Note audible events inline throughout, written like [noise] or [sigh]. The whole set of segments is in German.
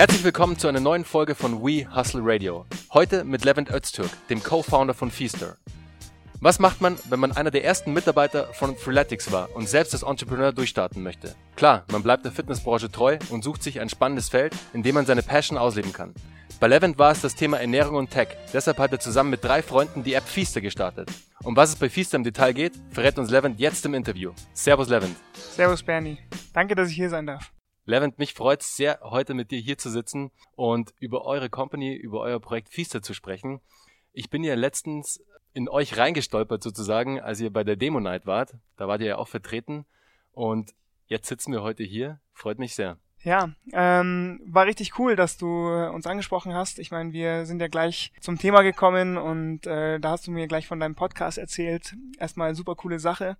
Herzlich willkommen zu einer neuen Folge von We Hustle Radio. Heute mit Levent Öztürk, dem Co-Founder von Feaster. Was macht man, wenn man einer der ersten Mitarbeiter von Freeletics war und selbst als Entrepreneur durchstarten möchte? Klar, man bleibt der Fitnessbranche treu und sucht sich ein spannendes Feld, in dem man seine Passion ausleben kann. Bei Levent war es das Thema Ernährung und Tech. Deshalb hat er zusammen mit drei Freunden die App Feaster gestartet. Um was es bei Feaster im Detail geht, verrät uns Levent jetzt im Interview. Servus Levent. Servus Bernie. Danke, dass ich hier sein darf. Levent, mich freut es sehr, heute mit dir hier zu sitzen und über eure Company, über euer Projekt Feaster zu sprechen. Ich bin ja letztens in euch reingestolpert sozusagen, als ihr bei der Demo Night wart. Da wart ihr ja auch vertreten und jetzt sitzen wir heute hier. Freut mich sehr. Ja, ähm, war richtig cool, dass du uns angesprochen hast. Ich meine, wir sind ja gleich zum Thema gekommen und äh, da hast du mir gleich von deinem Podcast erzählt. Erstmal super coole Sache.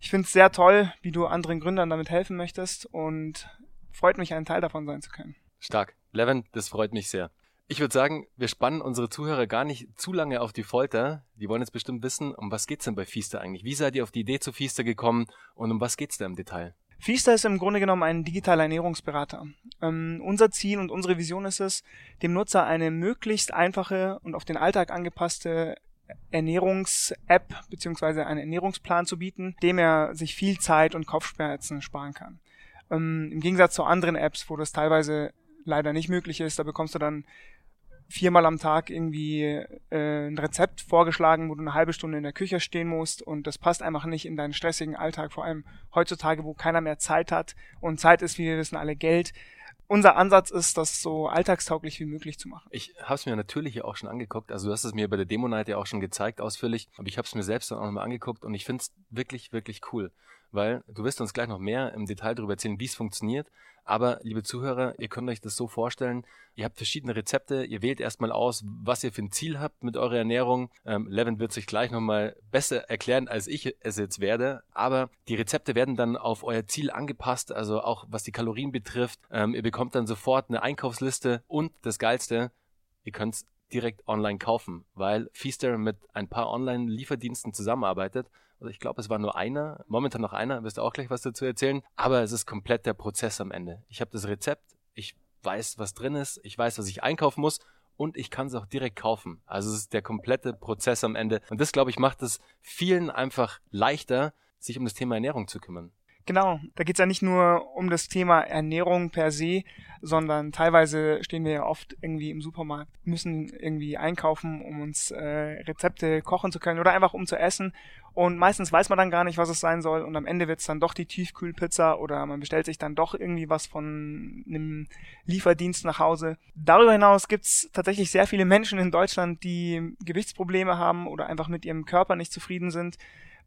Ich finde es sehr toll, wie du anderen Gründern damit helfen möchtest und freut mich, ein Teil davon sein zu können. Stark. Levin, das freut mich sehr. Ich würde sagen, wir spannen unsere Zuhörer gar nicht zu lange auf die Folter. Die wollen jetzt bestimmt wissen, um was geht's denn bei Feaster eigentlich? Wie seid ihr auf die Idee zu Feaster gekommen und um was geht's da im Detail? Feaster ist im Grunde genommen ein digitaler Ernährungsberater. Ähm, unser Ziel und unsere Vision ist es, dem Nutzer eine möglichst einfache und auf den Alltag angepasste Ernährungs-App beziehungsweise einen Ernährungsplan zu bieten, dem er sich viel Zeit und Kopfschmerzen sparen kann. Ähm, Im Gegensatz zu anderen Apps, wo das teilweise leider nicht möglich ist, da bekommst du dann viermal am Tag irgendwie äh, ein Rezept vorgeschlagen, wo du eine halbe Stunde in der Küche stehen musst und das passt einfach nicht in deinen stressigen Alltag, vor allem heutzutage, wo keiner mehr Zeit hat und Zeit ist, wie wir wissen, alle Geld. Unser Ansatz ist, das so alltagstauglich wie möglich zu machen. Ich habe es mir natürlich auch schon angeguckt. Also du hast es mir bei der Demo Night ja auch schon gezeigt, ausführlich. Aber ich habe es mir selbst dann auch nochmal angeguckt und ich finde es wirklich, wirklich cool. Weil du wirst uns gleich noch mehr im Detail darüber erzählen, wie es funktioniert. Aber, liebe Zuhörer, ihr könnt euch das so vorstellen, ihr habt verschiedene Rezepte, ihr wählt erstmal aus, was ihr für ein Ziel habt mit eurer Ernährung. Ähm, Levin wird sich gleich nochmal besser erklären, als ich es jetzt werde. Aber die Rezepte werden dann auf euer Ziel angepasst, also auch was die Kalorien betrifft. Ähm, ihr bekommt dann sofort eine Einkaufsliste und das Geilste, ihr könnt es direkt online kaufen, weil Feaster mit ein paar Online-Lieferdiensten zusammenarbeitet also ich glaube, es war nur einer, momentan noch einer, wirst du auch gleich was dazu erzählen. Aber es ist komplett der Prozess am Ende. Ich habe das Rezept, ich weiß, was drin ist, ich weiß, was ich einkaufen muss und ich kann es auch direkt kaufen. Also es ist der komplette Prozess am Ende. Und das, glaube ich, macht es vielen einfach leichter, sich um das Thema Ernährung zu kümmern. Genau, da geht's ja nicht nur um das Thema Ernährung per se, sondern teilweise stehen wir ja oft irgendwie im Supermarkt, müssen irgendwie einkaufen, um uns äh, Rezepte kochen zu können oder einfach um zu essen. Und meistens weiß man dann gar nicht, was es sein soll. Und am Ende wird's dann doch die Tiefkühlpizza oder man bestellt sich dann doch irgendwie was von einem Lieferdienst nach Hause. Darüber hinaus gibt's tatsächlich sehr viele Menschen in Deutschland, die Gewichtsprobleme haben oder einfach mit ihrem Körper nicht zufrieden sind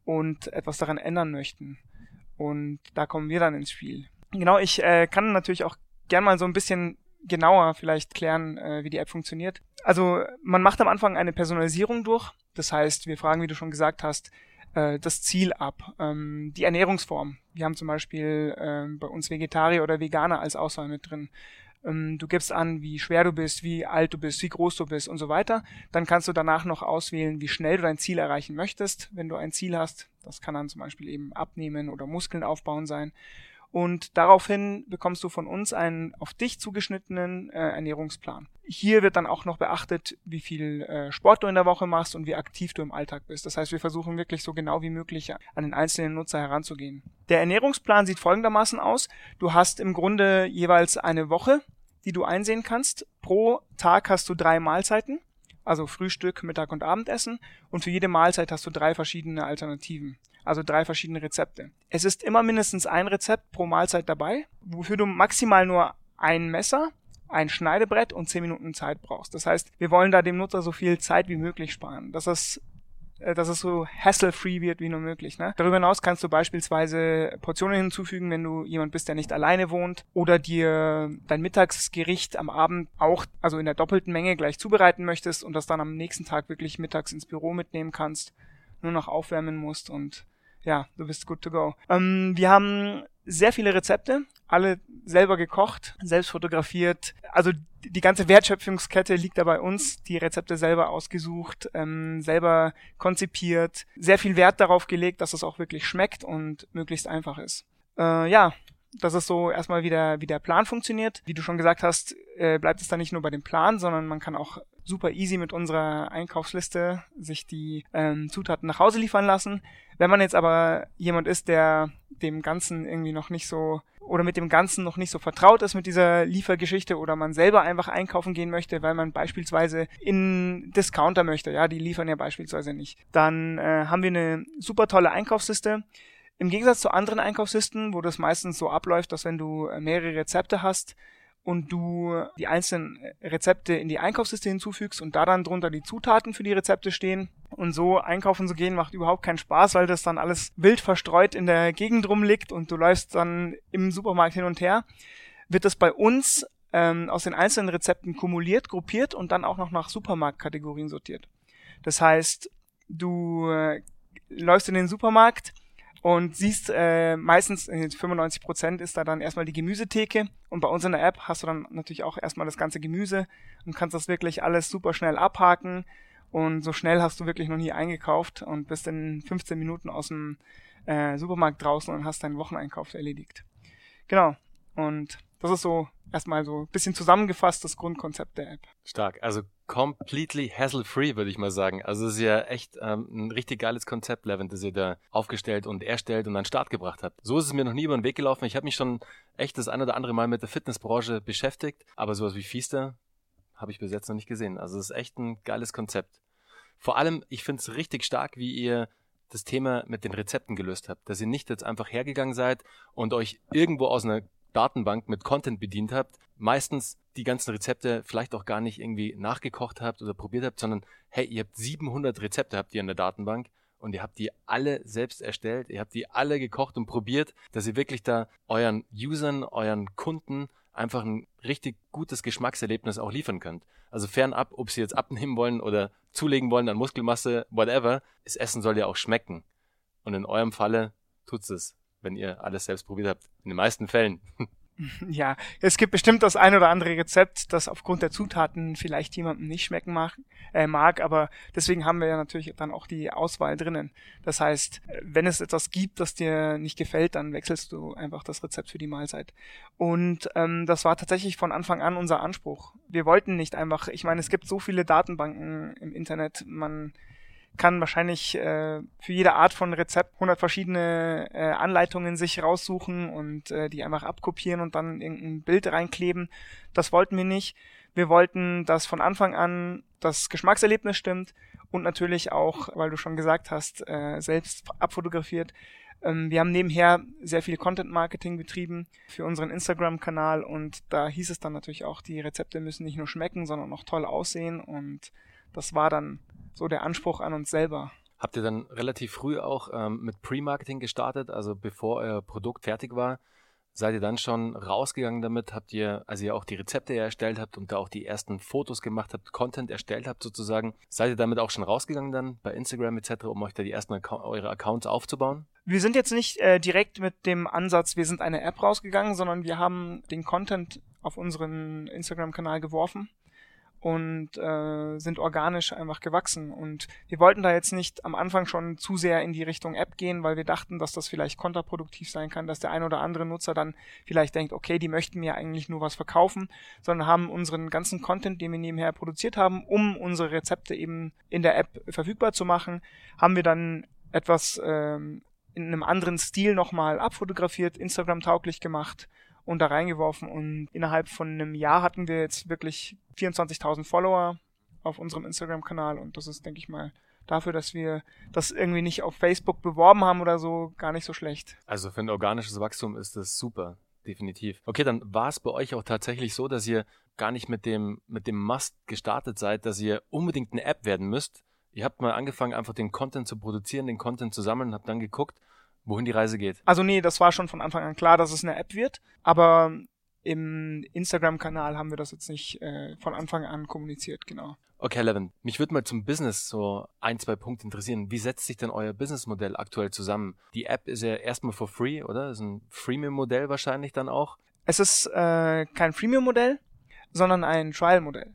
und etwas daran ändern möchten. Und da kommen wir dann ins Spiel. Genau, ich äh, kann natürlich auch gern mal so ein bisschen genauer vielleicht klären, äh, wie die App funktioniert. Also man macht am Anfang eine Personalisierung durch. Das heißt, wir fragen, wie du schon gesagt hast, äh, das Ziel ab, ähm, die Ernährungsform. Wir haben zum Beispiel äh, bei uns Vegetarier oder Veganer als Auswahl mit drin. Ähm, du gibst an, wie schwer du bist, wie alt du bist, wie groß du bist und so weiter. Dann kannst du danach noch auswählen, wie schnell du dein Ziel erreichen möchtest. Wenn du ein Ziel hast, das kann dann zum Beispiel eben abnehmen oder Muskeln aufbauen sein. Und daraufhin bekommst du von uns einen auf dich zugeschnittenen äh, Ernährungsplan. Hier wird dann auch noch beachtet, wie viel äh, Sport du in der Woche machst und wie aktiv du im Alltag bist. Das heißt, wir versuchen wirklich so genau wie möglich an den einzelnen Nutzer heranzugehen. Der Ernährungsplan sieht folgendermaßen aus. Du hast im Grunde jeweils eine Woche, die du einsehen kannst. Pro Tag hast du drei Mahlzeiten, also Frühstück, Mittag und Abendessen. Und für jede Mahlzeit hast du drei verschiedene Alternativen also drei verschiedene Rezepte. Es ist immer mindestens ein Rezept pro Mahlzeit dabei, wofür du maximal nur ein Messer, ein Schneidebrett und zehn Minuten Zeit brauchst. Das heißt, wir wollen da dem Nutzer so viel Zeit wie möglich sparen. Das ist dass es so hassle-free wird wie nur möglich. Ne? Darüber hinaus kannst du beispielsweise Portionen hinzufügen, wenn du jemand bist, der nicht alleine wohnt, oder dir dein Mittagsgericht am Abend auch, also in der doppelten Menge gleich zubereiten möchtest und das dann am nächsten Tag wirklich mittags ins Büro mitnehmen kannst, nur noch aufwärmen musst und ja, du bist good to go. Ähm, wir haben sehr viele Rezepte, alle selber gekocht, selbst fotografiert. Also die ganze Wertschöpfungskette liegt da bei uns, die Rezepte selber ausgesucht, ähm, selber konzipiert, sehr viel Wert darauf gelegt, dass es auch wirklich schmeckt und möglichst einfach ist. Äh, ja, Das ist so erstmal wieder, wie der Plan funktioniert. Wie du schon gesagt hast, äh, bleibt es dann nicht nur bei dem Plan, sondern man kann auch super easy mit unserer Einkaufsliste sich die ähm, Zutaten nach Hause liefern lassen. Wenn man jetzt aber jemand ist, der dem Ganzen irgendwie noch nicht so oder mit dem Ganzen noch nicht so vertraut ist mit dieser Liefergeschichte oder man selber einfach einkaufen gehen möchte, weil man beispielsweise in Discounter möchte, ja, die liefern ja beispielsweise nicht, dann äh, haben wir eine super tolle Einkaufsliste. Im Gegensatz zu anderen Einkaufslisten, wo das meistens so abläuft, dass wenn du äh, mehrere Rezepte hast, und du die einzelnen Rezepte in die Einkaufsliste hinzufügst und da dann drunter die Zutaten für die Rezepte stehen. Und so einkaufen zu gehen macht überhaupt keinen Spaß, weil das dann alles wild verstreut in der Gegend rumliegt und du läufst dann im Supermarkt hin und her. Wird das bei uns ähm, aus den einzelnen Rezepten kumuliert, gruppiert und dann auch noch nach Supermarktkategorien sortiert. Das heißt, du äh, läufst in den Supermarkt, und siehst äh, meistens, äh, 95 Prozent ist da dann erstmal die Gemüsetheke und bei uns in der App hast du dann natürlich auch erstmal das ganze Gemüse und kannst das wirklich alles super schnell abhaken und so schnell hast du wirklich noch nie eingekauft und bist in 15 Minuten aus dem äh, Supermarkt draußen und hast deinen Wocheneinkauf erledigt. Genau. Und das ist so erstmal so bisschen zusammengefasst das Grundkonzept der App. Stark. Also completely hassle-free, würde ich mal sagen. Also es ist ja echt ähm, ein richtig geiles Konzept, Levin, das ihr da aufgestellt und erstellt und an den Start gebracht habt. So ist es mir noch nie über den Weg gelaufen. Ich habe mich schon echt das ein oder andere Mal mit der Fitnessbranche beschäftigt, aber sowas wie Feaster habe ich bis jetzt noch nicht gesehen. Also es ist echt ein geiles Konzept. Vor allem, ich finde es richtig stark, wie ihr das Thema mit den Rezepten gelöst habt, dass ihr nicht jetzt einfach hergegangen seid und euch irgendwo aus einer Datenbank mit Content bedient habt, meistens die ganzen Rezepte vielleicht auch gar nicht irgendwie nachgekocht habt oder probiert habt, sondern hey, ihr habt 700 Rezepte habt ihr in der Datenbank und ihr habt die alle selbst erstellt, ihr habt die alle gekocht und probiert, dass ihr wirklich da euren Usern, euren Kunden einfach ein richtig gutes Geschmackserlebnis auch liefern könnt. Also fernab, ob sie jetzt abnehmen wollen oder zulegen wollen an Muskelmasse, whatever, das Essen soll ja auch schmecken. Und in eurem Falle tut's es wenn ihr alles selbst probiert habt. In den meisten Fällen. [laughs] Ja, es gibt bestimmt das ein oder andere Rezept, das aufgrund der Zutaten vielleicht jemandem nicht schmecken mag, äh, mag, aber deswegen haben wir ja natürlich dann auch die Auswahl drinnen. Das heißt, wenn es etwas gibt, das dir nicht gefällt, dann wechselst du einfach das Rezept für die Mahlzeit. Und ähm, das war tatsächlich von Anfang an unser Anspruch. Wir wollten nicht einfach, ich meine, es gibt so viele Datenbanken im Internet, man kann wahrscheinlich äh, für jede Art von Rezept 100 verschiedene äh, Anleitungen sich raussuchen und äh, die einfach abkopieren und dann irgendein Bild reinkleben. Das wollten wir nicht. Wir wollten, dass von Anfang an das Geschmackserlebnis stimmt und natürlich auch, weil du schon gesagt hast, äh, selbst abfotografiert. Ähm, wir haben nebenher sehr viel Content Marketing betrieben für unseren Instagram-Kanal und da hieß es dann natürlich auch, die Rezepte müssen nicht nur schmecken, sondern auch toll aussehen und das war dann so der Anspruch an uns selber. Habt ihr dann relativ früh auch ähm, mit Pre-Marketing gestartet, also bevor euer Produkt fertig war? Seid ihr dann schon rausgegangen damit? Habt ihr, also ihr auch die Rezepte erstellt habt und da auch die ersten Fotos gemacht habt, Content erstellt habt sozusagen, seid ihr damit auch schon rausgegangen dann bei Instagram etc., um euch da die ersten Account, eure Accounts aufzubauen? Wir sind jetzt nicht äh, direkt mit dem Ansatz, wir sind eine App rausgegangen, sondern wir haben den Content auf unseren Instagram-Kanal geworfen und äh, sind organisch einfach gewachsen. Und wir wollten da jetzt nicht am Anfang schon zu sehr in die Richtung App gehen, weil wir dachten, dass das vielleicht kontraproduktiv sein kann, dass der ein oder andere Nutzer dann vielleicht denkt, okay, die möchten mir eigentlich nur was verkaufen, sondern haben unseren ganzen Content, den wir nebenher produziert haben, um unsere Rezepte eben in der App verfügbar zu machen, haben wir dann etwas ähm, in einem anderen Stil nochmal abfotografiert, Instagram tauglich gemacht und da reingeworfen und innerhalb von einem Jahr hatten wir jetzt wirklich 24.000 Follower auf unserem Instagram-Kanal und das ist, denke ich mal, dafür, dass wir das irgendwie nicht auf Facebook beworben haben oder so, gar nicht so schlecht. Also für ein organisches Wachstum ist das super, definitiv. Okay, dann war es bei euch auch tatsächlich so, dass ihr gar nicht mit dem, mit dem Must gestartet seid, dass ihr unbedingt eine App werden müsst. Ihr habt mal angefangen, einfach den Content zu produzieren, den Content zu sammeln, habt dann geguckt, wohin die Reise geht. Also nee, das war schon von Anfang an klar, dass es eine App wird, aber im Instagram-Kanal haben wir das jetzt nicht äh, von Anfang an kommuniziert, genau. Okay, Levin, mich würde mal zum Business so ein, zwei Punkte interessieren. Wie setzt sich denn euer Businessmodell aktuell zusammen? Die App ist ja erstmal for free, oder? Ist ein Freemium-Modell wahrscheinlich dann auch. Es ist äh, kein Freemium-Modell, sondern ein Trial-Modell.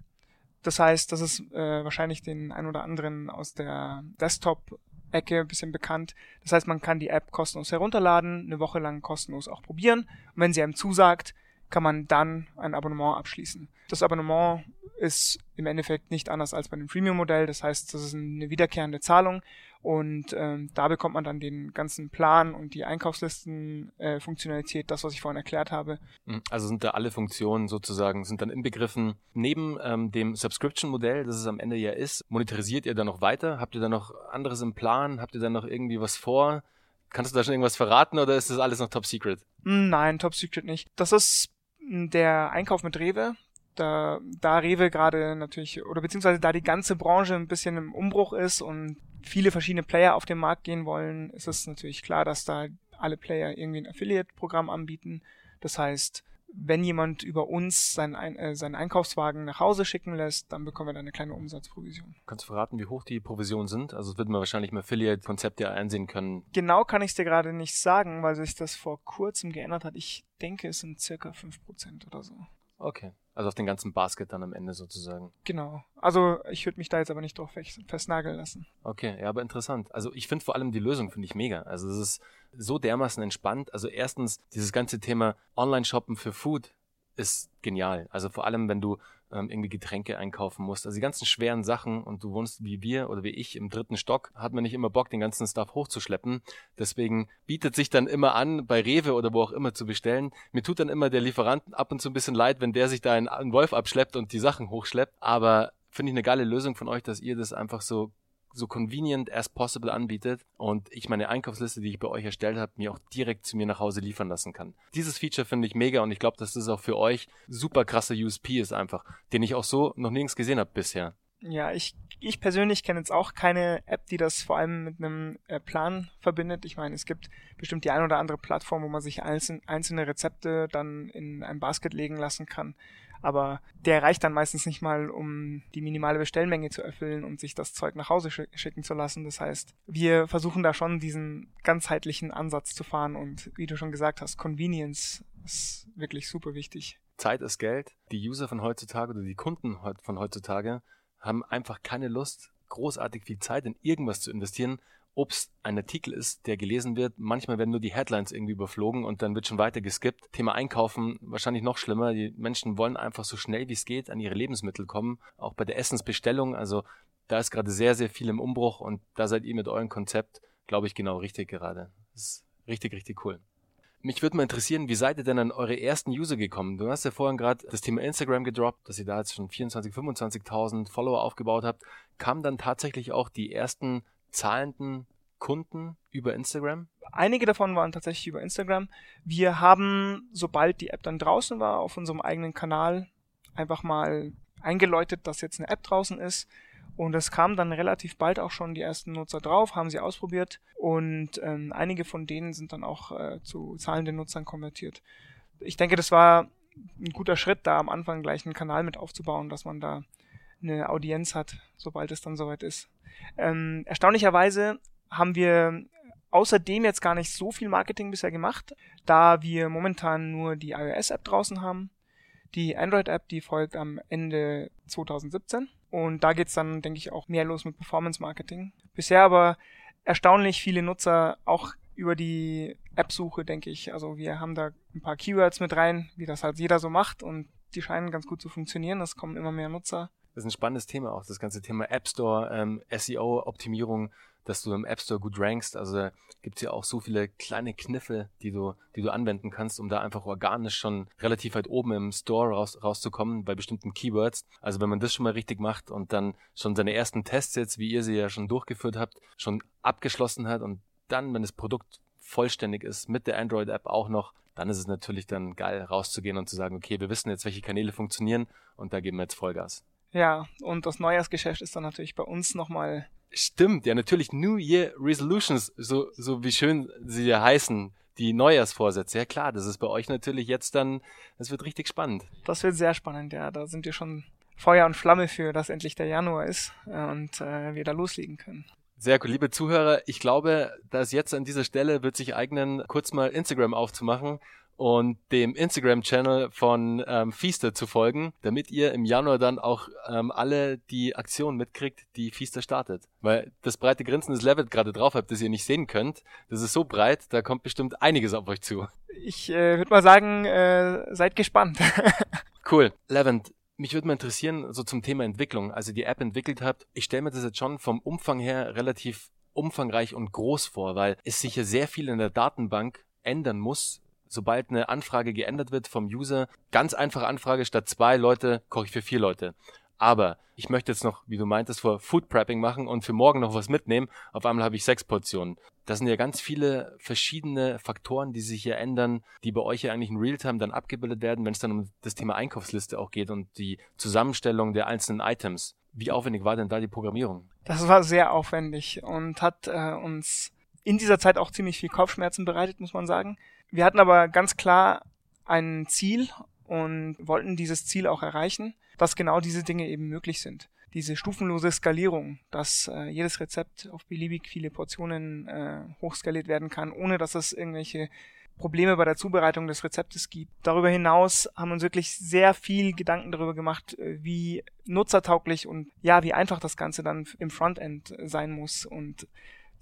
Das heißt, das ist äh, wahrscheinlich den ein oder anderen aus der Desktop Ecke ein bisschen bekannt. Das heißt, man kann die App kostenlos herunterladen, eine Woche lang kostenlos auch probieren. Und wenn sie einem zusagt, kann man dann ein Abonnement abschließen. Das Abonnement ist im Endeffekt nicht anders als bei einem Freemium-Modell. Das heißt, das ist eine wiederkehrende Zahlung und ähm, da bekommt man dann den ganzen Plan und die Einkaufslisten-Funktionalität, äh, das, was ich vorhin erklärt habe. Hm, also sind da alle Funktionen sozusagen, sind dann inbegriffen. Neben ähm, dem Subscription-Modell, das es am Ende ja ist, monetarisiert ihr dann noch weiter? Habt ihr da noch anderes im Plan? Habt ihr da noch irgendwie was vor? Kannst du da schon irgendwas verraten oder ist das alles noch top secret? Hm, nein, top secret nicht. Das ist der Einkauf mit Rewe da, da Rewe gerade natürlich, oder beziehungsweise da die ganze Branche ein bisschen im Umbruch ist und viele verschiedene Player auf den Markt gehen wollen, ist es natürlich klar, dass da alle Player irgendwie ein Affiliate-Programm anbieten. Das heißt, wenn jemand über uns seinen, äh, seinen Einkaufswagen nach Hause schicken lässt, dann bekommen wir da eine kleine Umsatzprovision. Kannst du verraten, wie hoch die Provisionen sind? Also wird man wahrscheinlich im Affiliate-Konzept ja einsehen können. Genau kann ich es dir gerade nicht sagen, weil sich das vor kurzem geändert hat. Ich denke, es sind circa 5% oder so. Okay. Also auf den ganzen Basket dann am Ende sozusagen. Genau. Also ich würde mich da jetzt aber nicht drauf festnageln lassen. Okay, ja, aber interessant. Also ich finde vor allem die Lösung finde ich mega. Also es ist so dermaßen entspannt. Also erstens dieses ganze Thema Online-Shoppen für Food ist genial. Also vor allem, wenn du ähm, irgendwie Getränke einkaufen musst. Also die ganzen schweren Sachen und du wohnst wie wir oder wie ich im dritten Stock, hat man nicht immer Bock, den ganzen Stuff hochzuschleppen. Deswegen bietet sich dann immer an, bei Rewe oder wo auch immer zu bestellen. Mir tut dann immer der Lieferant ab und zu ein bisschen leid, wenn der sich da einen Wolf abschleppt und die Sachen hochschleppt. Aber finde ich eine geile Lösung von euch, dass ihr das einfach so so convenient as possible anbietet und ich meine Einkaufsliste, die ich bei euch erstellt habe, mir auch direkt zu mir nach Hause liefern lassen kann. Dieses Feature finde ich mega und ich glaube, dass das auch für euch super krasser USP ist einfach, den ich auch so noch nirgends gesehen habe bisher. Ja, ich, ich persönlich kenne jetzt auch keine App, die das vor allem mit einem äh, Plan verbindet. Ich meine, es gibt bestimmt die ein oder andere Plattform, wo man sich einzeln, einzelne Rezepte dann in ein Basket legen lassen kann aber der reicht dann meistens nicht mal, um die minimale Bestellmenge zu erfüllen und sich das Zeug nach Hause sch schicken zu lassen. Das heißt, wir versuchen da schon diesen ganzheitlichen Ansatz zu fahren und wie du schon gesagt hast, Convenience ist wirklich super wichtig. Zeit ist Geld. Die User von heutzutage oder die Kunden von heutzutage haben einfach keine Lust, großartig viel Zeit in irgendwas zu investieren, ob es ein Artikel ist, der gelesen wird. Manchmal werden nur die Headlines irgendwie überflogen und dann wird schon weiter geskippt. Thema Einkaufen wahrscheinlich noch schlimmer. Die Menschen wollen einfach so schnell wie es geht an ihre Lebensmittel kommen. Auch bei der Essensbestellung. Also da ist gerade sehr, sehr viel im Umbruch und da seid ihr mit eurem Konzept, glaube ich, genau richtig gerade. Das ist richtig, richtig cool. Mich würde mal interessieren, wie seid ihr denn an eure ersten User gekommen? Du hast ja vorhin gerade das Thema Instagram gedroppt, dass ihr da jetzt schon 24.000, 25.000 Follower aufgebaut habt. Kamen dann tatsächlich auch die ersten zahlenden Kunden über Instagram? Einige davon waren tatsächlich über Instagram. Wir haben, sobald die App dann draußen war, auf unserem eigenen Kanal einfach mal eingeläutet, dass jetzt eine App draußen ist. Und es kamen dann relativ bald auch schon die ersten Nutzer drauf, haben sie ausprobiert und ähm, einige von denen sind dann auch äh, zu zahlenden Nutzern konvertiert. Ich denke, das war ein guter Schritt, da am Anfang gleich einen Kanal mit aufzubauen, dass man da eine Audienz hat, sobald es dann soweit ist. Ähm, erstaunlicherweise haben wir außerdem jetzt gar nicht so viel Marketing bisher gemacht, da wir momentan nur die iOS-App draußen haben. Die Android-App, die folgt am Ende 2017. Und da geht's dann, denke ich, auch mehr los mit Performance-Marketing. Bisher aber erstaunlich viele Nutzer, auch über die App-Suche, denke ich. Also wir haben da ein paar Keywords mit rein, wie das halt jeder so macht. Und die scheinen ganz gut zu funktionieren. Es kommen immer mehr Nutzer. Das ist ein spannendes Thema auch, das ganze Thema App Store, ähm, SEO-Optimierung, dass du im App Store gut rankst. Also gibt es ja auch so viele kleine Kniffe, die du, die du anwenden kannst, um da einfach organisch schon relativ weit oben im Store raus, rauszukommen bei bestimmten Keywords. Also wenn man das schon mal richtig macht und dann schon seine ersten Tests jetzt, wie ihr sie ja schon durchgeführt habt, schon abgeschlossen hat und dann, wenn das Produkt vollständig ist, mit der Android-App auch noch, dann ist es natürlich dann geil, rauszugehen und zu sagen, okay, wir wissen jetzt, welche Kanäle funktionieren und da geben wir jetzt Vollgas. Ja, und das Neujahrsgeschäft ist dann natürlich bei uns nochmal. Stimmt, ja, natürlich New Year Resolutions, so, so wie schön sie ja heißen, die Neujahrsvorsätze. Ja klar, das ist bei euch natürlich jetzt dann, das wird richtig spannend. Das wird sehr spannend, ja. Da sind wir schon Feuer und Flamme für, dass endlich der Januar ist äh, und äh, wir da loslegen können. Sehr cool. Liebe Zuhörer, ich glaube, dass jetzt an dieser Stelle wird sich eignen, kurz mal Instagram aufzumachen und dem Instagram-Channel von ähm, Feaster zu folgen, damit ihr im Januar dann auch ähm, alle die Aktionen mitkriegt, die Feaster startet. Weil das breite Grinsen des Level gerade drauf habt, das ihr nicht sehen könnt, das ist so breit, da kommt bestimmt einiges auf euch zu. Ich äh, würde mal sagen, äh, seid gespannt. [laughs] cool. Levent, mich würde mal interessieren, so zum Thema Entwicklung, also die App entwickelt habt. Ich stelle mir das jetzt schon vom Umfang her relativ umfangreich und groß vor, weil es sich ja sehr viel in der Datenbank ändern muss, sobald eine Anfrage geändert wird vom User. Ganz einfache Anfrage, statt zwei Leute koche ich für vier Leute. Aber ich möchte jetzt noch, wie du meintest, vor Food Prepping machen und für morgen noch was mitnehmen. Auf einmal habe ich sechs Portionen. Das sind ja ganz viele verschiedene Faktoren, die sich hier ändern, die bei euch ja eigentlich in Realtime dann abgebildet werden, wenn es dann um das Thema Einkaufsliste auch geht und die Zusammenstellung der einzelnen Items. Wie aufwendig war denn da die Programmierung? Das war sehr aufwendig und hat äh, uns in dieser Zeit auch ziemlich viel Kopfschmerzen bereitet, muss man sagen. Wir hatten aber ganz klar ein Ziel und wollten dieses Ziel auch erreichen, dass genau diese Dinge eben möglich sind. Diese stufenlose Skalierung, dass äh, jedes Rezept auf beliebig viele Portionen äh, hochskaliert werden kann, ohne dass es irgendwelche Probleme bei der Zubereitung des Rezeptes gibt. Darüber hinaus haben uns wirklich sehr viel Gedanken darüber gemacht, äh, wie nutzertauglich und ja, wie einfach das Ganze dann im Frontend sein muss und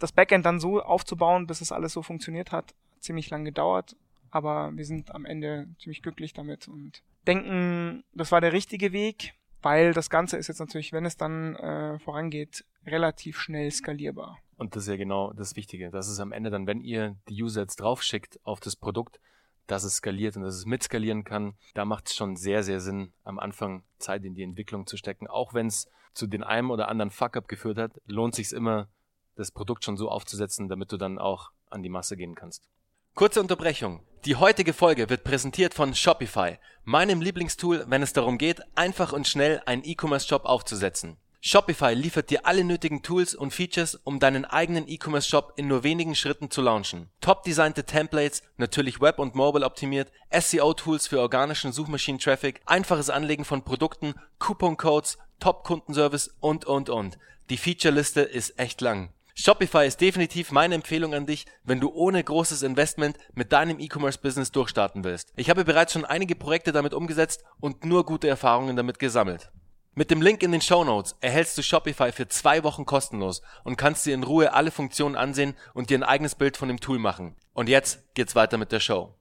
das Backend dann so aufzubauen, bis es alles so funktioniert hat, ziemlich lang gedauert, aber wir sind am Ende ziemlich glücklich damit und denken, das war der richtige Weg, weil das Ganze ist jetzt natürlich, wenn es dann äh, vorangeht, relativ schnell skalierbar. Und das ist ja genau das Wichtige. Das ist am Ende dann, wenn ihr die User jetzt draufschickt auf das Produkt, dass es skaliert und dass es mitskalieren kann, da macht es schon sehr, sehr Sinn, am Anfang Zeit in die Entwicklung zu stecken. Auch wenn es zu den einem oder anderen Fuck-up geführt hat, lohnt sich immer, das Produkt schon so aufzusetzen, damit du dann auch an die Masse gehen kannst. Kurze Unterbrechung. Die heutige Folge wird präsentiert von Shopify, meinem Lieblingstool, wenn es darum geht, einfach und schnell einen E-Commerce-Shop aufzusetzen. Shopify liefert dir alle nötigen Tools und Features, um deinen eigenen E-Commerce-Shop in nur wenigen Schritten zu launchen. Top designte Templates, natürlich Web und Mobile optimiert, SEO-Tools für organischen Suchmaschinen-Traffic, einfaches Anlegen von Produkten, Coupon-Codes, Top-Kundenservice und und und. Die Feature-Liste ist echt lang. Shopify ist definitiv meine Empfehlung an dich, wenn du ohne großes Investment mit deinem E-Commerce-Business durchstarten willst. Ich habe bereits schon einige Projekte damit umgesetzt und nur gute Erfahrungen damit gesammelt. Mit dem Link in den Show Notes erhältst du Shopify für zwei Wochen kostenlos und kannst dir in Ruhe alle Funktionen ansehen und dir ein eigenes Bild von dem Tool machen. Und jetzt geht's weiter mit der Show.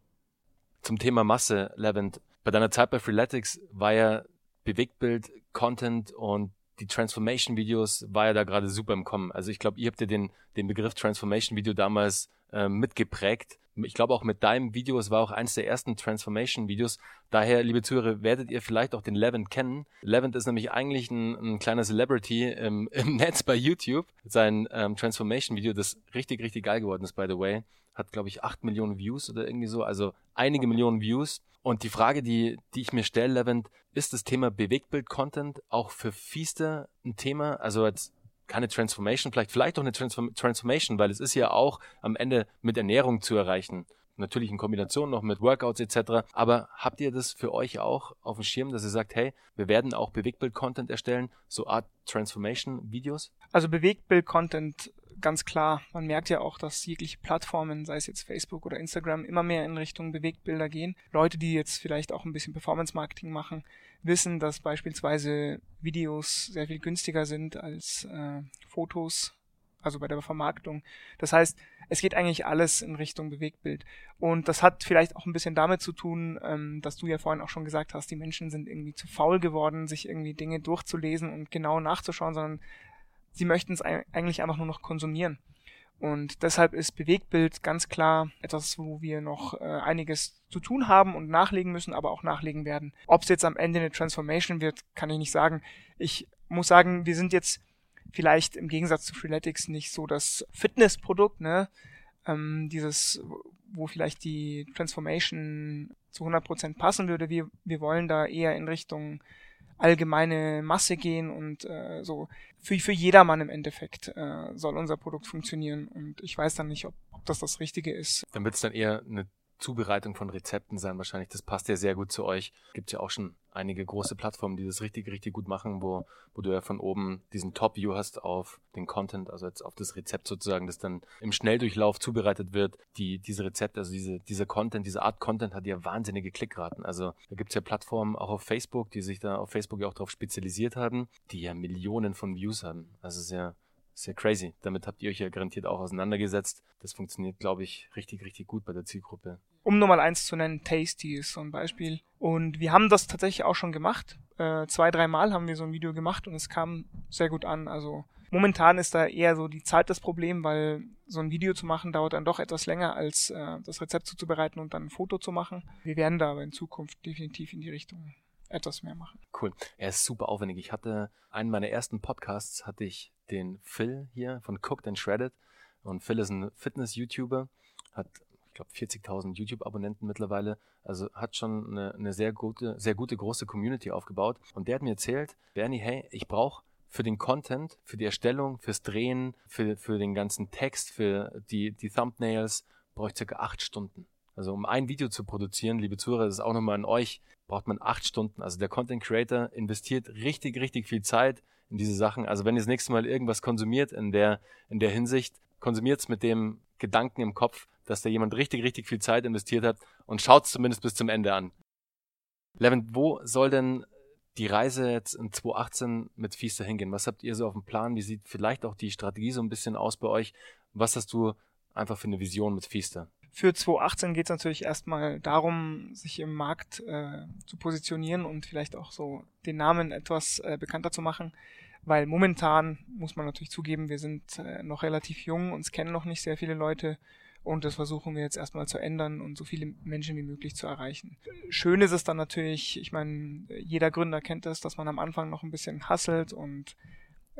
Zum Thema Masse, Levent. Bei deiner Zeit bei Freeletics war ja Bewegtbild, Content und die Transformation-Videos war ja da gerade super im Kommen. Also ich glaube, ihr habt ja den, den Begriff Transformation-Video damals äh, mitgeprägt. Ich glaube auch mit deinem Video, es war auch eines der ersten Transformation-Videos. Daher, liebe Zuhörer, werdet ihr vielleicht auch den Levent kennen. Levent ist nämlich eigentlich ein, ein kleiner Celebrity im, [laughs] im Netz bei YouTube. Sein ähm, Transformation-Video, das richtig, richtig geil geworden ist, by the way, hat, glaube ich, acht Millionen Views oder irgendwie so, also einige Millionen Views. Und die Frage, die, die ich mir stelle, Levent, ist das Thema Bewegtbild-Content auch für Fiester ein Thema? Also jetzt keine Transformation, vielleicht, vielleicht auch eine Transform Transformation, weil es ist ja auch am Ende mit Ernährung zu erreichen. Natürlich in Kombination noch mit Workouts etc. Aber habt ihr das für euch auch auf dem Schirm, dass ihr sagt, hey, wir werden auch Bewegtbild-Content erstellen, so Art Transformation-Videos? Also Bewegtbild-Content ganz klar. Man merkt ja auch, dass jegliche Plattformen, sei es jetzt Facebook oder Instagram, immer mehr in Richtung Bewegtbilder gehen. Leute, die jetzt vielleicht auch ein bisschen Performance-Marketing machen, wissen, dass beispielsweise Videos sehr viel günstiger sind als äh, Fotos, also bei der Vermarktung. Das heißt, es geht eigentlich alles in Richtung Bewegtbild. Und das hat vielleicht auch ein bisschen damit zu tun, ähm, dass du ja vorhin auch schon gesagt hast, die Menschen sind irgendwie zu faul geworden, sich irgendwie Dinge durchzulesen und genau nachzuschauen, sondern sie möchten es eigentlich einfach nur noch konsumieren. Und deshalb ist Bewegtbild ganz klar etwas, wo wir noch äh, einiges zu tun haben und nachlegen müssen, aber auch nachlegen werden. Ob es jetzt am Ende eine Transformation wird, kann ich nicht sagen. Ich muss sagen, wir sind jetzt vielleicht im Gegensatz zu Freeletics nicht so das Fitnessprodukt, ne? Ähm, dieses, wo vielleicht die Transformation zu 100% passen würde. Wir, wir wollen da eher in Richtung allgemeine Masse gehen und äh, so für, für jedermann im Endeffekt äh, soll unser Produkt funktionieren und ich weiß dann nicht, ob, ob das das Richtige ist. Dann wird es dann eher eine Zubereitung von Rezepten sein wahrscheinlich. Das passt ja sehr gut zu euch. Gibt ja auch schon einige große Plattformen, die das richtig, richtig gut machen, wo, wo du ja von oben diesen Top-View hast auf den Content, also jetzt auf das Rezept sozusagen, das dann im Schnelldurchlauf zubereitet wird. Die, diese Rezepte, also diese, dieser Content, diese Art Content hat ja wahnsinnige Klickraten. Also da gibt's ja Plattformen auch auf Facebook, die sich da auf Facebook ja auch darauf spezialisiert haben, die ja Millionen von Views haben. Also sehr, sehr crazy. Damit habt ihr euch ja garantiert auch auseinandergesetzt. Das funktioniert, glaube ich, richtig, richtig gut bei der Zielgruppe um nur mal eins zu nennen, Tasty ist so ein Beispiel. Und wir haben das tatsächlich auch schon gemacht. Äh, zwei, dreimal haben wir so ein Video gemacht und es kam sehr gut an. Also momentan ist da eher so die Zeit das Problem, weil so ein Video zu machen dauert dann doch etwas länger, als äh, das Rezept zuzubereiten und dann ein Foto zu machen. Wir werden da aber in Zukunft definitiv in die Richtung etwas mehr machen. Cool. Er ist super aufwendig. Ich hatte einen meiner ersten Podcasts, hatte ich den Phil hier von Cooked and Shredded. Und Phil ist ein Fitness-YouTuber, hat glaube 40.000 YouTube-Abonnenten mittlerweile. Also hat schon eine, eine sehr gute, sehr gute große Community aufgebaut. Und der hat mir erzählt, Bernie, hey, ich brauche für den Content, für die Erstellung, fürs Drehen, für, für den ganzen Text, für die, die Thumbnails, brauche ich circa acht Stunden. Also um ein Video zu produzieren, liebe Zuhörer, das ist auch nochmal an euch, braucht man acht Stunden. Also der Content Creator investiert richtig, richtig viel Zeit in diese Sachen. Also wenn ihr das nächste Mal irgendwas konsumiert in der, in der Hinsicht, konsumiert es mit dem Gedanken im Kopf, dass da jemand richtig, richtig viel Zeit investiert hat und schaut es zumindest bis zum Ende an. Levin, wo soll denn die Reise jetzt in 2018 mit Fiester hingehen? Was habt ihr so auf dem Plan? Wie sieht vielleicht auch die Strategie so ein bisschen aus bei euch? Was hast du einfach für eine Vision mit Fiester? Für 2018 geht es natürlich erstmal darum, sich im Markt äh, zu positionieren und vielleicht auch so den Namen etwas äh, bekannter zu machen, weil momentan muss man natürlich zugeben, wir sind äh, noch relativ jung, uns kennen noch nicht sehr viele Leute und das versuchen wir jetzt erstmal zu ändern und so viele Menschen wie möglich zu erreichen. Schön ist es dann natürlich, ich meine, jeder Gründer kennt es, dass man am Anfang noch ein bisschen hasselt und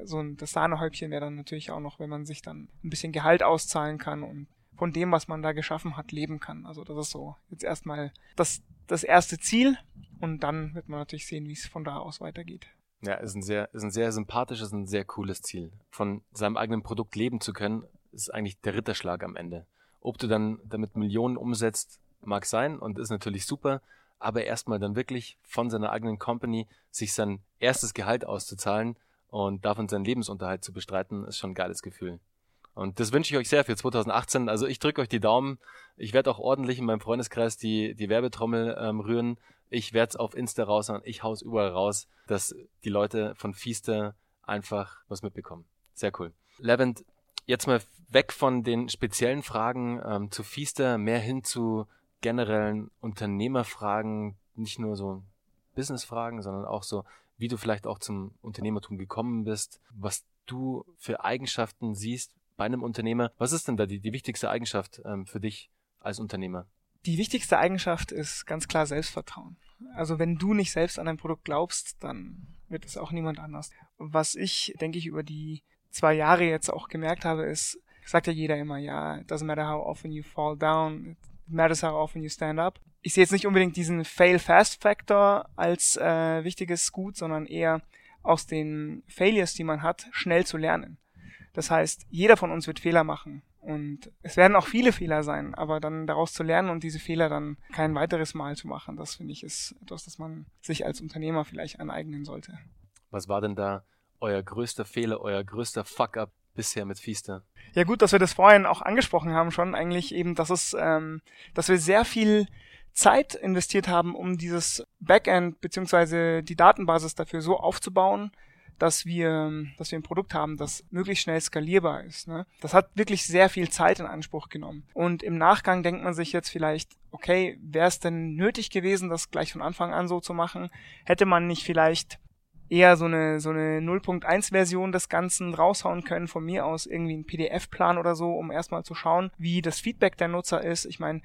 so ein das Sahnehäubchen wäre dann natürlich auch noch, wenn man sich dann ein bisschen Gehalt auszahlen kann und von dem, was man da geschaffen hat, leben kann. Also das ist so jetzt erstmal das, das erste Ziel und dann wird man natürlich sehen, wie es von da aus weitergeht. Ja, ist ein sehr, ist ein sehr sympathisches, ein sehr cooles Ziel. Von seinem eigenen Produkt leben zu können, ist eigentlich der Ritterschlag am Ende. Ob du dann damit Millionen umsetzt, mag sein und ist natürlich super, aber erstmal dann wirklich von seiner eigenen Company sich sein erstes Gehalt auszuzahlen und davon seinen Lebensunterhalt zu bestreiten, ist schon ein geiles Gefühl. Und das wünsche ich euch sehr für 2018. Also ich drücke euch die Daumen. Ich werde auch ordentlich in meinem Freundeskreis die, die Werbetrommel ähm, rühren. Ich werde es auf Insta raushauen. Ich hau's überall raus, dass die Leute von Fiester einfach was mitbekommen. Sehr cool. Levent, jetzt mal weg von den speziellen Fragen ähm, zu Fiester, mehr hin zu generellen Unternehmerfragen, nicht nur so Businessfragen, sondern auch so, wie du vielleicht auch zum Unternehmertum gekommen bist, was du für Eigenschaften siehst bei einem Unternehmer. Was ist denn da die, die wichtigste Eigenschaft ähm, für dich als Unternehmer? Die wichtigste Eigenschaft ist ganz klar Selbstvertrauen. Also wenn du nicht selbst an dein Produkt glaubst, dann wird es auch niemand anders. Was ich, denke ich, über die zwei Jahre jetzt auch gemerkt habe, ist, sagt ja jeder immer, ja, it doesn't matter how often you fall down, it matters how often you stand up. Ich sehe jetzt nicht unbedingt diesen Fail-Fast-Factor als äh, wichtiges Gut, sondern eher aus den Failures, die man hat, schnell zu lernen. Das heißt, jeder von uns wird Fehler machen. Und es werden auch viele Fehler sein, aber dann daraus zu lernen und diese Fehler dann kein weiteres Mal zu machen, das finde ich ist etwas, das man sich als Unternehmer vielleicht aneignen sollte. Was war denn da euer größter Fehler, euer größter Fuck-up bisher mit Fiester? Ja gut, dass wir das vorhin auch angesprochen haben schon, eigentlich eben, dass es, ähm, dass wir sehr viel Zeit investiert haben, um dieses Backend beziehungsweise die Datenbasis dafür so aufzubauen, dass wir, dass wir ein Produkt haben, das möglichst schnell skalierbar ist. Ne? Das hat wirklich sehr viel Zeit in Anspruch genommen. Und im Nachgang denkt man sich jetzt vielleicht, okay, wäre es denn nötig gewesen, das gleich von Anfang an so zu machen? Hätte man nicht vielleicht eher so eine, so eine 0.1 Version des Ganzen raushauen können, von mir aus irgendwie ein PDF-Plan oder so, um erstmal zu schauen, wie das Feedback der Nutzer ist. Ich meine,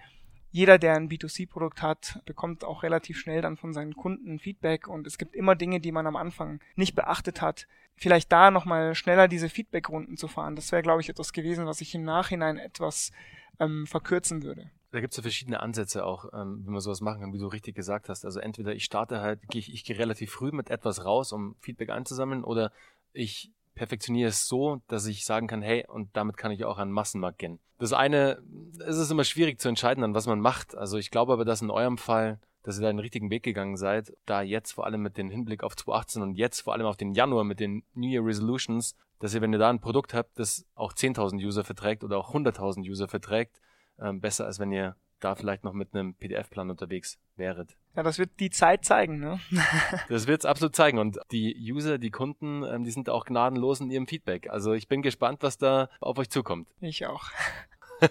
jeder, der ein B2C-Produkt hat, bekommt auch relativ schnell dann von seinen Kunden Feedback und es gibt immer Dinge, die man am Anfang nicht beachtet hat. Vielleicht da nochmal schneller diese Feedback-Runden zu fahren, das wäre, glaube ich, etwas gewesen, was ich im Nachhinein etwas ähm, verkürzen würde da gibt es ja verschiedene Ansätze auch, ähm, wie man sowas machen kann, wie du richtig gesagt hast. Also entweder ich starte halt, ich, ich gehe relativ früh mit etwas raus, um Feedback einzusammeln, oder ich perfektioniere es so, dass ich sagen kann, hey, und damit kann ich auch an Massenmarkt gehen. Das eine, es ist immer schwierig zu entscheiden, an was man macht. Also ich glaube aber, dass in eurem Fall, dass ihr da den richtigen Weg gegangen seid, da jetzt vor allem mit dem Hinblick auf 2018 und jetzt vor allem auf den Januar mit den New Year Resolutions, dass ihr, wenn ihr da ein Produkt habt, das auch 10.000 User verträgt oder auch 100.000 User verträgt, ähm, besser als wenn ihr da vielleicht noch mit einem PDF-Plan unterwegs wäret. Ja, das wird die Zeit zeigen, ne? [laughs] [laughs] das wird es absolut zeigen. Und die User, die Kunden, ähm, die sind auch gnadenlos in ihrem Feedback. Also ich bin gespannt, was da auf euch zukommt. Ich auch. [laughs]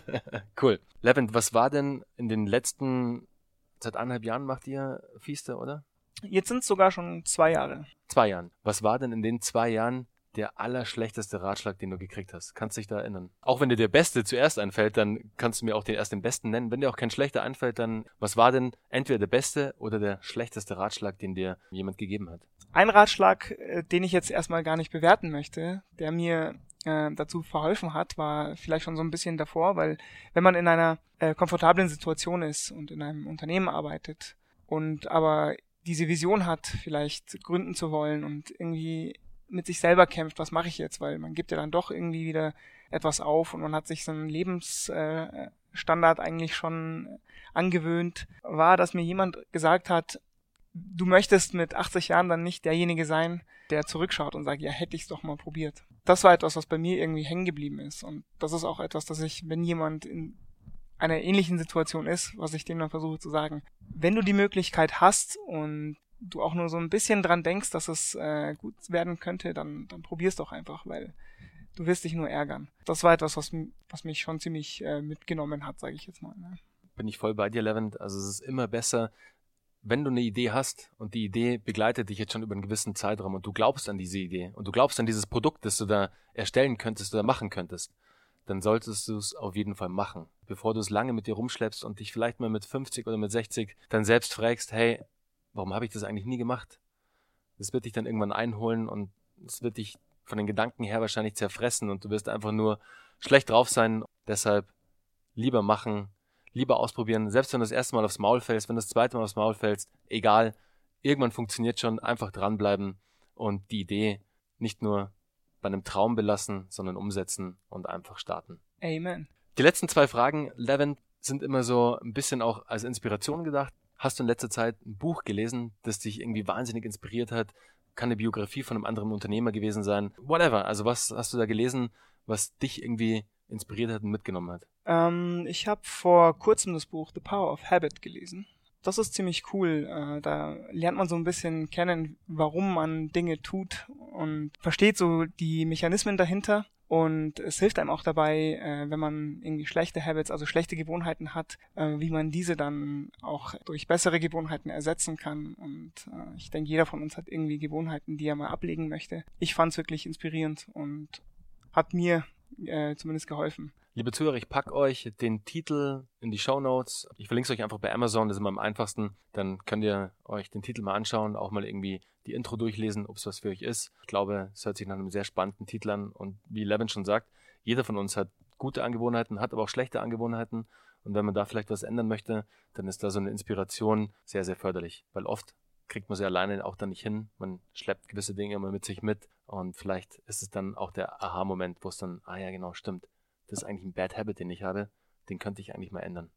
cool. Levent, was war denn in den letzten, seit eineinhalb Jahren macht ihr Fieste, oder? Jetzt sind es sogar schon zwei Jahre. Zwei Jahren. Was war denn in den zwei Jahren der allerschlechteste Ratschlag, den du gekriegt hast? Kannst du dich da erinnern? Auch wenn dir der beste zuerst einfällt, dann kannst du mir auch den erst den besten nennen. Wenn dir auch kein schlechter einfällt, dann was war denn entweder der beste oder der schlechteste Ratschlag, den dir jemand gegeben hat? Ein Ratschlag, äh, den ich jetzt erstmal gar nicht bewerten möchte, der mir äh, dazu verholfen hat, war vielleicht schon so ein bisschen davor, weil wenn man in einer äh, komfortablen Situation ist und in einem Unternehmen arbeitet und aber diese Vision hat, vielleicht gründen zu wollen und irgendwie mit sich selber kämpft, was mache ich jetzt, weil man gibt ja dann doch irgendwie wieder etwas auf und man hat sich so einen Lebensstandard eigentlich schon angewöhnt, war, dass mir jemand gesagt hat, du möchtest mit 80 Jahren dann nicht derjenige sein, der zurückschaut und sagt, ja, hätte ich es doch mal probiert. Das war etwas, was bei mir irgendwie hängen geblieben ist. Und das ist auch etwas, dass ich, wenn jemand in einer ähnlichen Situation ist, was ich dem dann versuche zu sagen, wenn du die Möglichkeit hast und du auch nur so ein bisschen dran denkst, dass es äh, gut werden könnte, dann, dann probier's doch einfach, weil du wirst dich nur ärgern. Das war etwas, was, was mich schon ziemlich äh, mitgenommen hat, sage ich jetzt mal. Ne? Bin ich voll bei dir, Levent. Also es ist immer besser, wenn du eine Idee hast und die Idee begleitet dich jetzt schon über einen gewissen Zeitraum und du glaubst an diese Idee und du glaubst an dieses Produkt, das du da erstellen könntest oder machen könntest, dann solltest du es auf jeden Fall machen. Bevor du es lange mit dir rumschleppst und dich vielleicht mal mit 50 oder mit 60 dann selbst fragst, hey, warum habe ich das eigentlich nie gemacht? Das wird dich dann irgendwann einholen und es wird dich von den Gedanken her wahrscheinlich zerfressen und du wirst einfach nur schlecht drauf sein. Deshalb lieber machen, lieber ausprobieren. Selbst wenn du das erste Mal aufs Maul fällst, wenn du das zweite Mal aufs Maul fällst, egal. Irgendwann funktioniert schon. Einfach dranbleiben und die Idee nicht nur bei einem Traum belassen, sondern umsetzen und einfach starten. Amen. Die letzten zwei Fragen, Levin, sind immer so ein bisschen auch als Inspiration gedacht. Hast du in letzter Zeit ein Buch gelesen, das dich irgendwie wahnsinnig inspiriert hat? Kann eine Biografie von einem anderen Unternehmer gewesen sein? Whatever. Also was hast du da gelesen, was dich irgendwie inspiriert hat und mitgenommen hat? Ähm, ich habe vor kurzem das Buch The Power of Habit gelesen. Das ist ziemlich cool. Äh, da lernt man so ein bisschen kennen, warum man Dinge tut und versteht so die Mechanismen dahinter. Und es hilft einem auch dabei, äh, wenn man irgendwie schlechte Habits, also schlechte Gewohnheiten hat, äh, wie man diese dann auch durch bessere Gewohnheiten ersetzen kann. Und äh, ich denke, jeder von uns hat irgendwie Gewohnheiten, die er mal ablegen möchte. Ich fand es wirklich inspirierend und hat mir äh, zumindest geholfen. Liebe Zuhörer, ich packe euch den Titel in die Show Notes. Ich verlinke es euch einfach bei Amazon, das ist immer am einfachsten. Dann könnt ihr euch den Titel mal anschauen, auch mal irgendwie die Intro durchlesen, ob es was für euch ist. Ich glaube, es hört sich nach einem sehr spannenden Titel an. Und wie Levin schon sagt, jeder von uns hat gute Angewohnheiten, hat aber auch schlechte Angewohnheiten. Und wenn man da vielleicht was ändern möchte, dann ist da so eine Inspiration sehr, sehr förderlich. Weil oft kriegt man sie alleine auch dann nicht hin. Man schleppt gewisse Dinge immer mit sich mit. Und vielleicht ist es dann auch der Aha-Moment, wo es dann, ah ja, genau, stimmt das ist eigentlich ein Bad Habit, den ich habe, den könnte ich eigentlich mal ändern.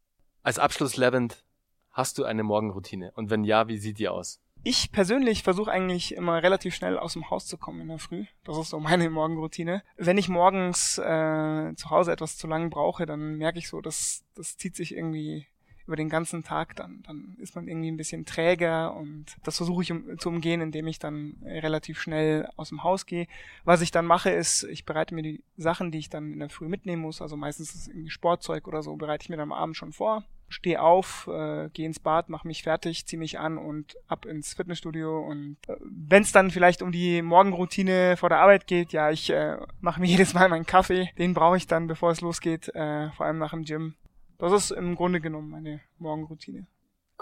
Als Abschluss, Levent, hast du eine Morgenroutine? Und wenn ja, wie sieht die aus? Ich persönlich versuche eigentlich immer relativ schnell aus dem Haus zu kommen in der Früh. Das ist so meine [laughs] Morgenroutine. Wenn ich morgens äh, zu Hause etwas zu lang brauche, dann merke ich so, dass das zieht sich irgendwie über den ganzen Tag, dann, dann ist man irgendwie ein bisschen träger und das versuche ich um, zu umgehen, indem ich dann relativ schnell aus dem Haus gehe. Was ich dann mache, ist, ich bereite mir die Sachen, die ich dann in der Früh mitnehmen muss, also meistens ist irgendwie Sportzeug oder so, bereite ich mir dann am Abend schon vor stehe auf, äh, gehe ins Bad, mache mich fertig, ziehe mich an und ab ins Fitnessstudio. Und äh, wenn es dann vielleicht um die Morgenroutine vor der Arbeit geht, ja, ich äh, mache mir [laughs] jedes Mal meinen Kaffee. Den brauche ich dann, bevor es losgeht, äh, vor allem nach dem Gym. Das ist im Grunde genommen meine Morgenroutine.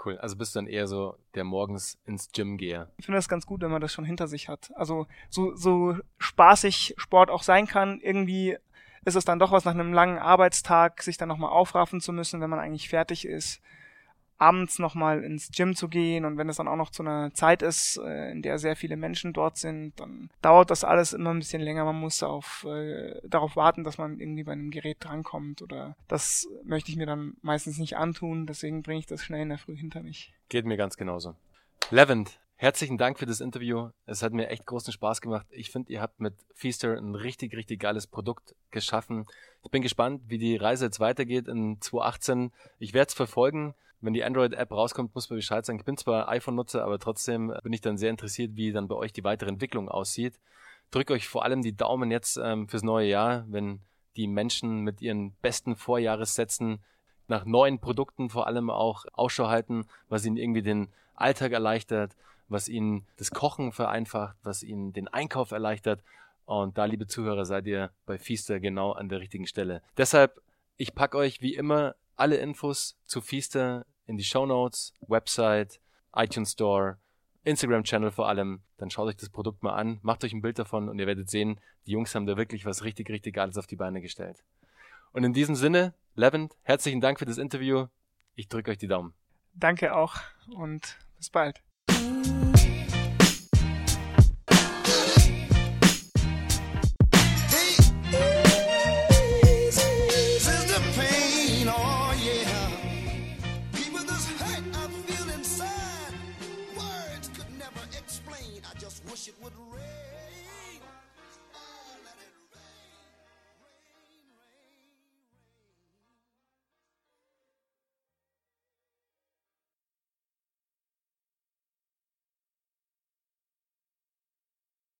Cool. Also bist du dann eher so der morgens ins Gym gehe. Ich finde das ganz gut, wenn man das schon hinter sich hat. Also so, so spaßig Sport auch sein kann, irgendwie ist es dann doch was nach einem langen Arbeitstag, sich dann nochmal aufraffen zu müssen, wenn man eigentlich fertig ist. Abends nochmal ins Gym zu gehen und wenn es dann auch noch zu einer Zeit ist, äh, in der sehr viele Menschen dort sind, dann dauert das alles immer ein bisschen länger. Man muss auf, äh, darauf warten, dass man irgendwie bei einem Gerät drankommt oder das möchte ich mir dann meistens nicht antun, deswegen bringe ich das schnell in der Früh hinter mich. Geht mir ganz genauso. Levent, herzlichen Dank für das Interview. Es hat mir echt großen Spaß gemacht. Ich finde, ihr habt mit Feaster ein richtig, richtig geiles Produkt geschaffen. Ich bin gespannt, wie die Reise jetzt weitergeht in 2018. Ich werde es verfolgen wenn die Android-App rauskommt, muss man Bescheid sagen. Ich bin zwar iPhone-Nutzer, aber trotzdem bin ich dann sehr interessiert, wie dann bei euch die weitere Entwicklung aussieht. Drückt euch vor allem die Daumen jetzt ähm, fürs neue Jahr, wenn die Menschen mit ihren besten Vorjahressätzen nach neuen Produkten vor allem auch Ausschau halten, was ihnen irgendwie den Alltag erleichtert, was ihnen das Kochen vereinfacht, was ihnen den Einkauf erleichtert. Und da, liebe Zuhörer, seid ihr bei Feaster genau an der richtigen Stelle. Deshalb, ich packe euch wie immer alle Infos zu Feaster in die Show Notes, Website, iTunes Store, Instagram-Channel vor allem. Dann schaut euch das Produkt mal an, macht euch ein Bild davon und ihr werdet sehen, die Jungs haben da wirklich was richtig, richtig Geiles auf die Beine gestellt. Und in diesem Sinne, Levent, herzlichen Dank für das Interview. Ich drücke euch die Daumen. Danke auch und bis bald.